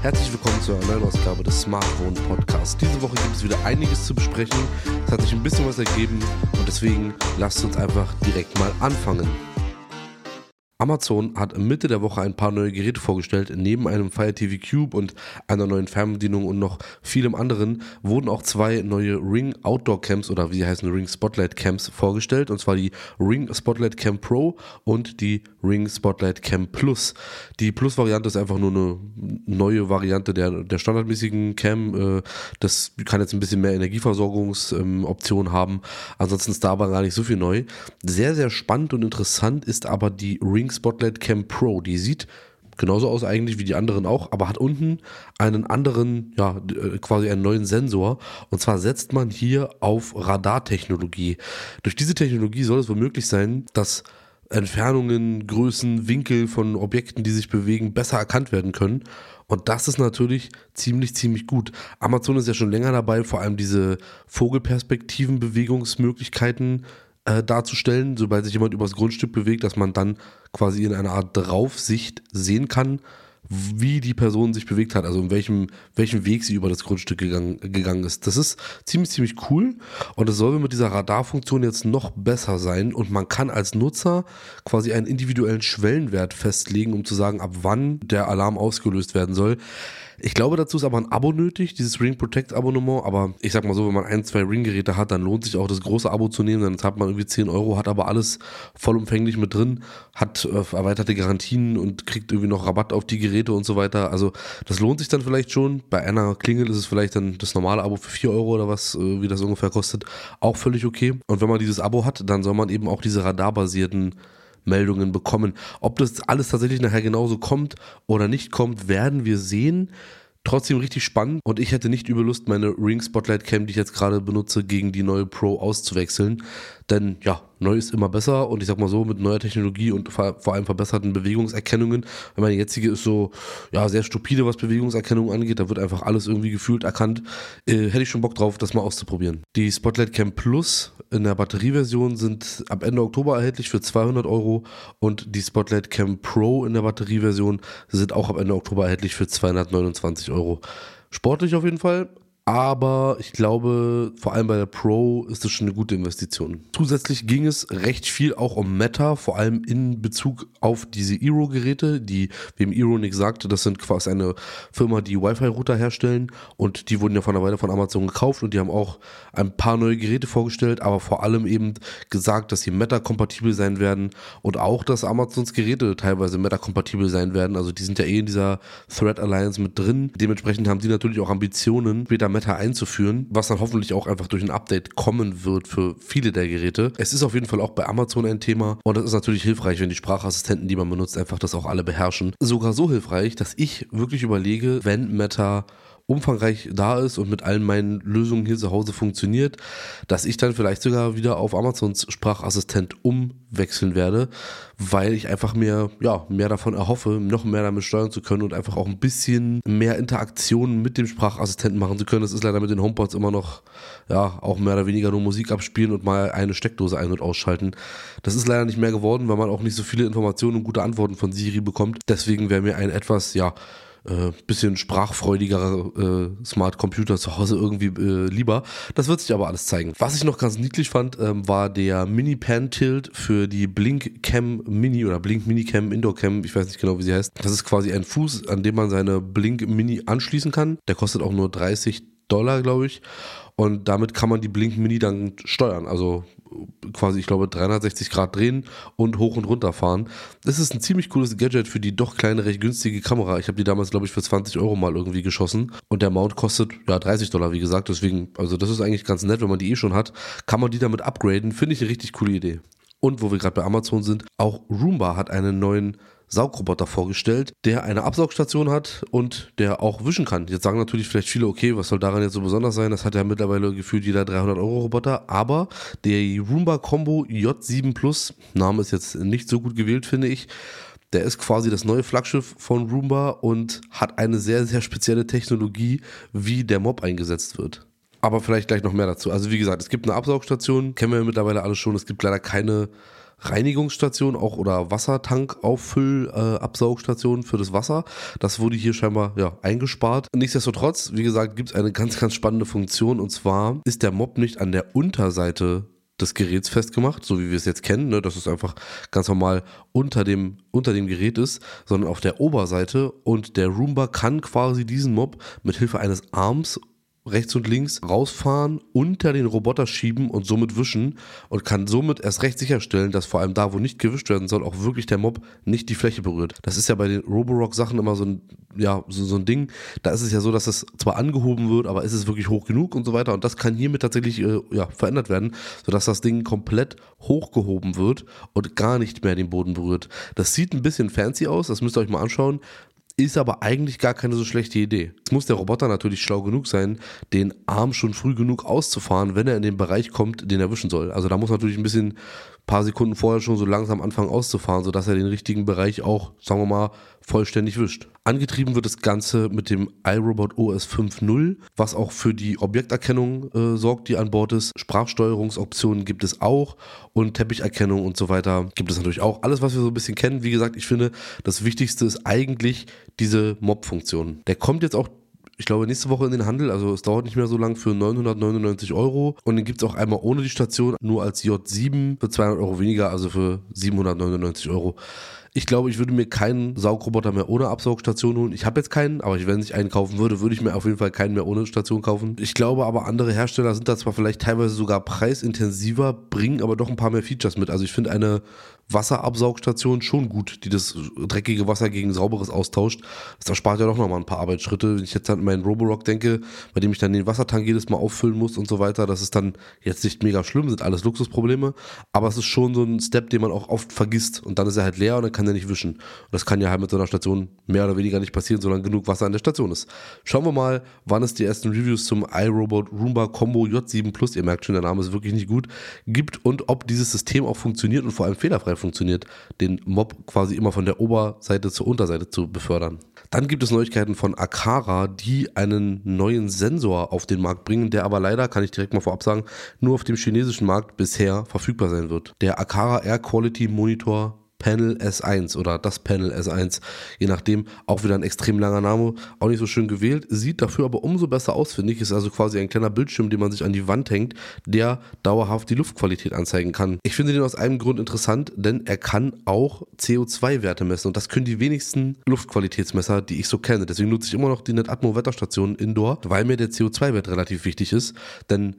Herzlich willkommen zu einer neuen Ausgabe des Smartphone Podcasts. Diese Woche gibt es wieder einiges zu besprechen. Es hat sich ein bisschen was ergeben und deswegen lasst uns einfach direkt mal anfangen. Amazon hat Mitte der Woche ein paar neue Geräte vorgestellt. Neben einem Fire TV Cube und einer neuen Fernbedienung und noch vielem anderen wurden auch zwei neue Ring Outdoor Camps oder wie sie heißen Ring Spotlight Camps vorgestellt. Und zwar die Ring Spotlight Cam Pro und die Ring Spotlight Cam Plus. Die Plus-Variante ist einfach nur eine neue Variante der, der standardmäßigen Cam. Äh, das kann jetzt ein bisschen mehr Energieversorgungsoptionen haben. Ansonsten ist da aber gar nicht so viel neu. Sehr, sehr spannend und interessant ist aber die Ring Spotlight Cam Pro. Die sieht genauso aus eigentlich wie die anderen auch, aber hat unten einen anderen, ja, äh, quasi einen neuen Sensor. Und zwar setzt man hier auf Radartechnologie. Durch diese Technologie soll es wohl möglich sein, dass Entfernungen, Größen, Winkel von Objekten, die sich bewegen, besser erkannt werden können. Und das ist natürlich ziemlich, ziemlich gut. Amazon ist ja schon länger dabei, vor allem diese Vogelperspektiven, Bewegungsmöglichkeiten äh, darzustellen, sobald sich jemand übers Grundstück bewegt, dass man dann quasi in einer Art Draufsicht sehen kann, wie die Person sich bewegt hat, also in welchem, welchem Weg sie über das Grundstück gegangen, gegangen ist. Das ist ziemlich, ziemlich cool und es soll mit dieser Radarfunktion jetzt noch besser sein und man kann als Nutzer quasi einen individuellen Schwellenwert festlegen, um zu sagen, ab wann der Alarm ausgelöst werden soll. Ich glaube, dazu ist aber ein Abo nötig, dieses Ring Protect Abonnement. Aber ich sag mal so, wenn man ein, zwei Ring-Geräte hat, dann lohnt sich auch das große Abo zu nehmen. Dann zahlt man irgendwie 10 Euro, hat aber alles vollumfänglich mit drin, hat äh, erweiterte Garantien und kriegt irgendwie noch Rabatt auf die Geräte und so weiter. Also das lohnt sich dann vielleicht schon. Bei einer Klingel ist es vielleicht dann das normale Abo für 4 Euro oder was, äh, wie das ungefähr kostet, auch völlig okay. Und wenn man dieses Abo hat, dann soll man eben auch diese radarbasierten Meldungen bekommen. Ob das alles tatsächlich nachher genauso kommt oder nicht kommt, werden wir sehen. Trotzdem richtig spannend und ich hätte nicht übel Lust, meine Ring Spotlight Cam, die ich jetzt gerade benutze, gegen die neue Pro auszuwechseln. Denn ja, neu ist immer besser und ich sag mal so, mit neuer Technologie und vor allem verbesserten Bewegungserkennungen, weil meine jetzige ist so, ja, sehr stupide, was Bewegungserkennung angeht, da wird einfach alles irgendwie gefühlt erkannt, äh, hätte ich schon Bock drauf, das mal auszuprobieren. Die Spotlight Cam Plus in der Batterieversion sind ab Ende Oktober erhältlich für 200 Euro und die Spotlight Cam Pro in der Batterieversion sind auch ab Ende Oktober erhältlich für 229 Euro. Sportlich auf jeden Fall, aber ich glaube, vor allem bei der Pro ist das schon eine gute Investition. Zusätzlich ging es recht viel auch um Meta, vor allem in Bezug auf diese Eero-Geräte, die, wem Eero nichts sagte, das sind quasi eine Firma, die Wi-Fi-Router herstellen und die wurden ja von der Weile von Amazon gekauft und die haben auch ein paar neue Geräte vorgestellt, aber vor allem eben gesagt, dass sie Meta-kompatibel sein werden und auch, dass Amazons Geräte teilweise Meta-kompatibel sein werden. Also die sind ja eh in dieser Threat Alliance mit drin. Dementsprechend haben sie natürlich auch Ambitionen, später Meta einzuführen, was dann hoffentlich auch einfach durch ein Update kommen wird für viele der Geräte. Es ist auf jeden Fall auch bei Amazon ein Thema und es ist natürlich hilfreich, wenn die Sprachassistenten, die man benutzt, einfach das auch alle beherrschen. Sogar so hilfreich, dass ich wirklich überlege, wenn Meta umfangreich da ist und mit allen meinen Lösungen hier zu Hause funktioniert, dass ich dann vielleicht sogar wieder auf Amazons Sprachassistent umwechseln werde, weil ich einfach mir ja, mehr davon erhoffe, noch mehr damit steuern zu können und einfach auch ein bisschen mehr Interaktion mit dem Sprachassistenten machen zu können. Das ist leider mit den HomePods immer noch ja, auch mehr oder weniger nur Musik abspielen und mal eine Steckdose ein- und ausschalten. Das ist leider nicht mehr geworden, weil man auch nicht so viele Informationen und gute Antworten von Siri bekommt. Deswegen wäre mir ein etwas, ja, äh, bisschen sprachfreudigerer äh, Smart Computer zu Hause irgendwie äh, lieber. Das wird sich aber alles zeigen. Was ich noch ganz niedlich fand, ähm, war der Mini Pan Tilt für die Blink Cam Mini oder Blink Mini Cam Indoor Cam. Ich weiß nicht genau, wie sie heißt. Das ist quasi ein Fuß, an dem man seine Blink Mini anschließen kann. Der kostet auch nur 30 Dollar, glaube ich. Und damit kann man die Blink Mini dann steuern. Also quasi, ich glaube, 360 Grad drehen und hoch und runter fahren. Das ist ein ziemlich cooles Gadget für die doch kleine, recht günstige Kamera. Ich habe die damals, glaube ich, für 20 Euro mal irgendwie geschossen. Und der Mount kostet ja 30 Dollar, wie gesagt. Deswegen, also das ist eigentlich ganz nett, wenn man die eh schon hat. Kann man die damit upgraden. Finde ich eine richtig coole Idee. Und wo wir gerade bei Amazon sind, auch Roomba hat einen neuen Saugroboter vorgestellt, der eine Absaugstation hat und der auch wischen kann. Jetzt sagen natürlich vielleicht viele, okay, was soll daran jetzt so besonders sein? Das hat ja mittlerweile gefühlt jeder 300 Euro Roboter, aber der Roomba Combo J7 Plus, Name ist jetzt nicht so gut gewählt, finde ich, der ist quasi das neue Flaggschiff von Roomba und hat eine sehr, sehr spezielle Technologie, wie der Mob eingesetzt wird. Aber vielleicht gleich noch mehr dazu. Also wie gesagt, es gibt eine Absaugstation, kennen wir mittlerweile alle schon. Es gibt leider keine Reinigungsstation auch oder Wassertank-Auffüll-Absaugstation für das Wasser. Das wurde hier scheinbar ja, eingespart. Nichtsdestotrotz, wie gesagt, gibt es eine ganz, ganz spannende Funktion und zwar ist der Mob nicht an der Unterseite des Geräts festgemacht, so wie wir es jetzt kennen, ne, dass es einfach ganz normal unter dem, unter dem Gerät ist, sondern auf der Oberseite und der Roomba kann quasi diesen Mob mit Hilfe eines Arms rechts und links rausfahren, unter den Roboter schieben und somit wischen und kann somit erst recht sicherstellen, dass vor allem da, wo nicht gewischt werden soll, auch wirklich der Mob nicht die Fläche berührt. Das ist ja bei den Roborock-Sachen immer so ein, ja, so, so ein Ding. Da ist es ja so, dass es zwar angehoben wird, aber ist es wirklich hoch genug und so weiter. Und das kann hiermit tatsächlich äh, ja, verändert werden, sodass das Ding komplett hochgehoben wird und gar nicht mehr den Boden berührt. Das sieht ein bisschen fancy aus, das müsst ihr euch mal anschauen. Ist aber eigentlich gar keine so schlechte Idee. Es muss der Roboter natürlich schlau genug sein, den Arm schon früh genug auszufahren, wenn er in den Bereich kommt, den er wischen soll. Also da muss natürlich ein bisschen paar Sekunden vorher schon so langsam anfangen auszufahren, sodass er den richtigen Bereich auch, sagen wir mal, vollständig wischt. Angetrieben wird das Ganze mit dem iRobot OS 5.0, was auch für die Objekterkennung äh, sorgt, die an Bord ist. Sprachsteuerungsoptionen gibt es auch und Teppicherkennung und so weiter gibt es natürlich auch. Alles, was wir so ein bisschen kennen. Wie gesagt, ich finde, das Wichtigste ist eigentlich diese Mob-Funktion. Der kommt jetzt auch ich glaube, nächste Woche in den Handel. Also es dauert nicht mehr so lang für 999 Euro. Und den gibt es auch einmal ohne die Station, nur als J7 für 200 Euro weniger, also für 799 Euro. Ich glaube, ich würde mir keinen Saugroboter mehr ohne Absaugstation holen. Ich habe jetzt keinen, aber wenn ich einen kaufen würde, würde ich mir auf jeden Fall keinen mehr ohne Station kaufen. Ich glaube aber, andere Hersteller sind da zwar vielleicht teilweise sogar preisintensiver, bringen aber doch ein paar mehr Features mit. Also ich finde eine Wasserabsaugstation schon gut, die das dreckige Wasser gegen sauberes austauscht. Das erspart ja doch nochmal ein paar Arbeitsschritte. Wenn ich jetzt an meinen Roborock denke, bei dem ich dann den Wassertank jedes Mal auffüllen muss und so weiter, das ist dann jetzt nicht mega schlimm, sind alles Luxusprobleme, aber es ist schon so ein Step, den man auch oft vergisst und dann ist er halt leer und dann kann er nicht wischen. Und das kann ja halt mit so einer Station mehr oder weniger nicht passieren, solange genug Wasser an der Station ist. Schauen wir mal, wann es die ersten Reviews zum iRobot Roomba Combo J7 Plus, ihr merkt schon, der Name ist wirklich nicht gut, gibt und ob dieses System auch funktioniert und vor allem fehlerfrei funktioniert, den Mob quasi immer von der Oberseite zur Unterseite zu befördern. Dann gibt es Neuigkeiten von Akara, die einen neuen Sensor auf den Markt bringen, der aber leider, kann ich direkt mal vorab sagen, nur auf dem chinesischen Markt bisher verfügbar sein wird. Der Akara Air Quality Monitor Panel S1 oder das Panel S1, je nachdem, auch wieder ein extrem langer Name, auch nicht so schön gewählt, sieht dafür aber umso besser aus, finde ich, ist also quasi ein kleiner Bildschirm, den man sich an die Wand hängt, der dauerhaft die Luftqualität anzeigen kann. Ich finde den aus einem Grund interessant, denn er kann auch CO2-Werte messen und das können die wenigsten Luftqualitätsmesser, die ich so kenne. Deswegen nutze ich immer noch die NetAtmo Wetterstation Indoor, weil mir der CO2-Wert relativ wichtig ist, denn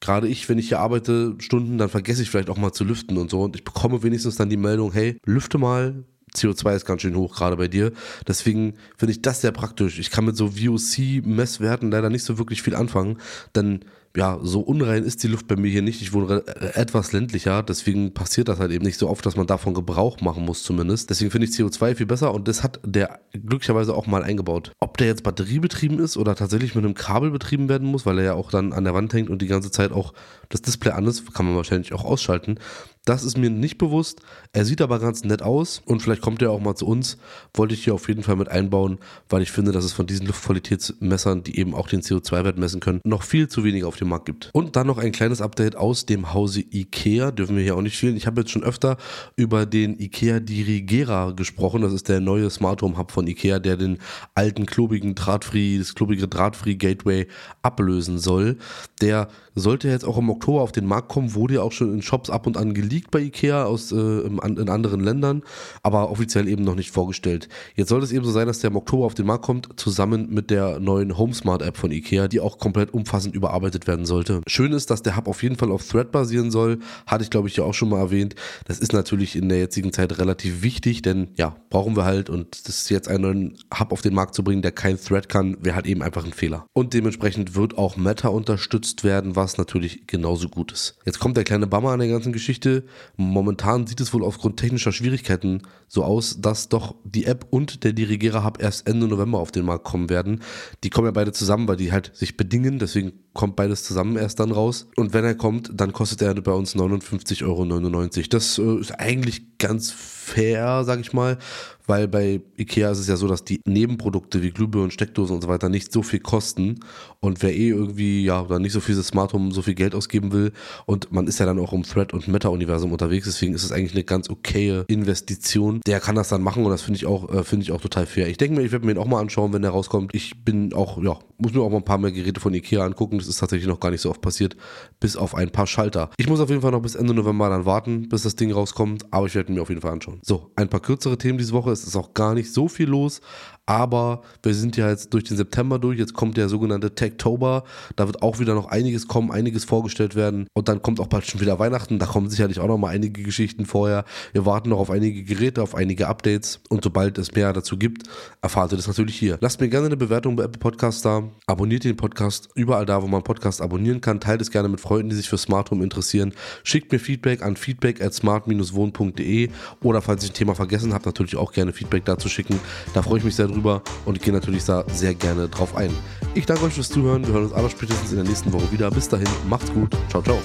gerade ich, wenn ich hier arbeite, Stunden, dann vergesse ich vielleicht auch mal zu lüften und so. Und ich bekomme wenigstens dann die Meldung, hey, lüfte mal, CO2 ist ganz schön hoch, gerade bei dir. Deswegen finde ich das sehr praktisch. Ich kann mit so VOC-Messwerten leider nicht so wirklich viel anfangen, denn ja, so unrein ist die Luft bei mir hier nicht. Ich wohne etwas ländlicher, deswegen passiert das halt eben nicht so oft, dass man davon Gebrauch machen muss zumindest. Deswegen finde ich CO2 viel besser und das hat der glücklicherweise auch mal eingebaut. Ob der jetzt batteriebetrieben ist oder tatsächlich mit einem Kabel betrieben werden muss, weil er ja auch dann an der Wand hängt und die ganze Zeit auch das Display an ist, kann man wahrscheinlich auch ausschalten. Das ist mir nicht bewusst. Er sieht aber ganz nett aus und vielleicht kommt er auch mal zu uns. Wollte ich hier auf jeden Fall mit einbauen, weil ich finde, dass es von diesen Luftqualitätsmessern, die eben auch den CO2-Wert messen können, noch viel zu wenig auf dem Markt gibt. Und dann noch ein kleines Update aus dem Hause IKEA. Dürfen wir hier auch nicht fehlen. Ich habe jetzt schon öfter über den IKEA Dirigera gesprochen. Das ist der neue Smart Home Hub von IKEA, der den alten klobigen Drahtfree, das klobige Drahtfree Gateway ablösen soll. Der sollte jetzt auch im Oktober auf den Markt kommen, wurde ja auch schon in Shops ab und an geleakt bei Ikea aus, äh, in anderen Ländern, aber offiziell eben noch nicht vorgestellt. Jetzt soll es eben so sein, dass der im Oktober auf den Markt kommt, zusammen mit der neuen HomeSmart App von Ikea, die auch komplett umfassend überarbeitet werden sollte. Schön ist, dass der Hub auf jeden Fall auf Thread basieren soll, hatte ich glaube ich ja auch schon mal erwähnt. Das ist natürlich in der jetzigen Zeit relativ wichtig, denn ja, brauchen wir halt und das ist jetzt einen neuen Hub auf den Markt zu bringen, der kein Thread kann, wäre halt eben einfach ein Fehler. Und dementsprechend wird auch Meta unterstützt werden, was natürlich genauso gut ist. Jetzt kommt der kleine Bummer an der ganzen Geschichte. Momentan sieht es wohl aufgrund technischer Schwierigkeiten so aus, dass doch die App und der Dirigera Hub erst Ende November auf den Markt kommen werden. Die kommen ja beide zusammen, weil die halt sich bedingen, deswegen kommt beides zusammen erst dann raus. Und wenn er kommt, dann kostet er bei uns 59,99 Euro. Das äh, ist eigentlich ganz fair, sag ich mal, weil bei Ikea ist es ja so, dass die Nebenprodukte wie Glühbirnen, Steckdosen und so weiter nicht so viel kosten und wer eh irgendwie, ja, oder nicht so viel Smart Home so viel Geld ausgeben will und man ist ja dann auch im Thread- und Meta-Universum unterwegs, deswegen ist es eigentlich eine ganz okaye Investition. Der kann das dann machen und das finde ich auch, äh, finde ich auch total fair. Ich denke mir, ich werde mir ihn auch mal anschauen, wenn der rauskommt. Ich bin auch, ja, muss mir auch mal ein paar mehr Geräte von Ikea angucken. Das ist tatsächlich noch gar nicht so oft passiert, bis auf ein paar Schalter. Ich muss auf jeden Fall noch bis Ende November dann warten, bis das Ding rauskommt, aber ich werde mir auf jeden Fall anschauen. So, ein paar kürzere Themen diese Woche. Es ist auch gar nicht so viel los, aber wir sind ja jetzt durch den September durch. Jetzt kommt der sogenannte Techtober. Da wird auch wieder noch einiges kommen, einiges vorgestellt werden. Und dann kommt auch bald schon wieder Weihnachten. Da kommen sicherlich auch noch mal einige Geschichten vorher. Wir warten noch auf einige Geräte, auf einige Updates. Und sobald es mehr dazu gibt, erfahrt ihr das natürlich hier. Lasst mir gerne eine Bewertung bei Apple Podcast da. Abonniert den Podcast überall da, wo man Podcast abonnieren kann. Teilt es gerne mit Freunden, die sich für Smart Home interessieren. Schickt mir Feedback an feedback at smart-wohn.de oder falls ich ein Thema vergessen habe, natürlich auch gerne Feedback dazu schicken. Da freue ich mich sehr drüber und gehe natürlich da sehr gerne drauf ein. Ich danke euch fürs Zuhören. Wir hören uns alle spätestens in der nächsten Woche wieder. Bis dahin, macht's gut. Ciao, ciao.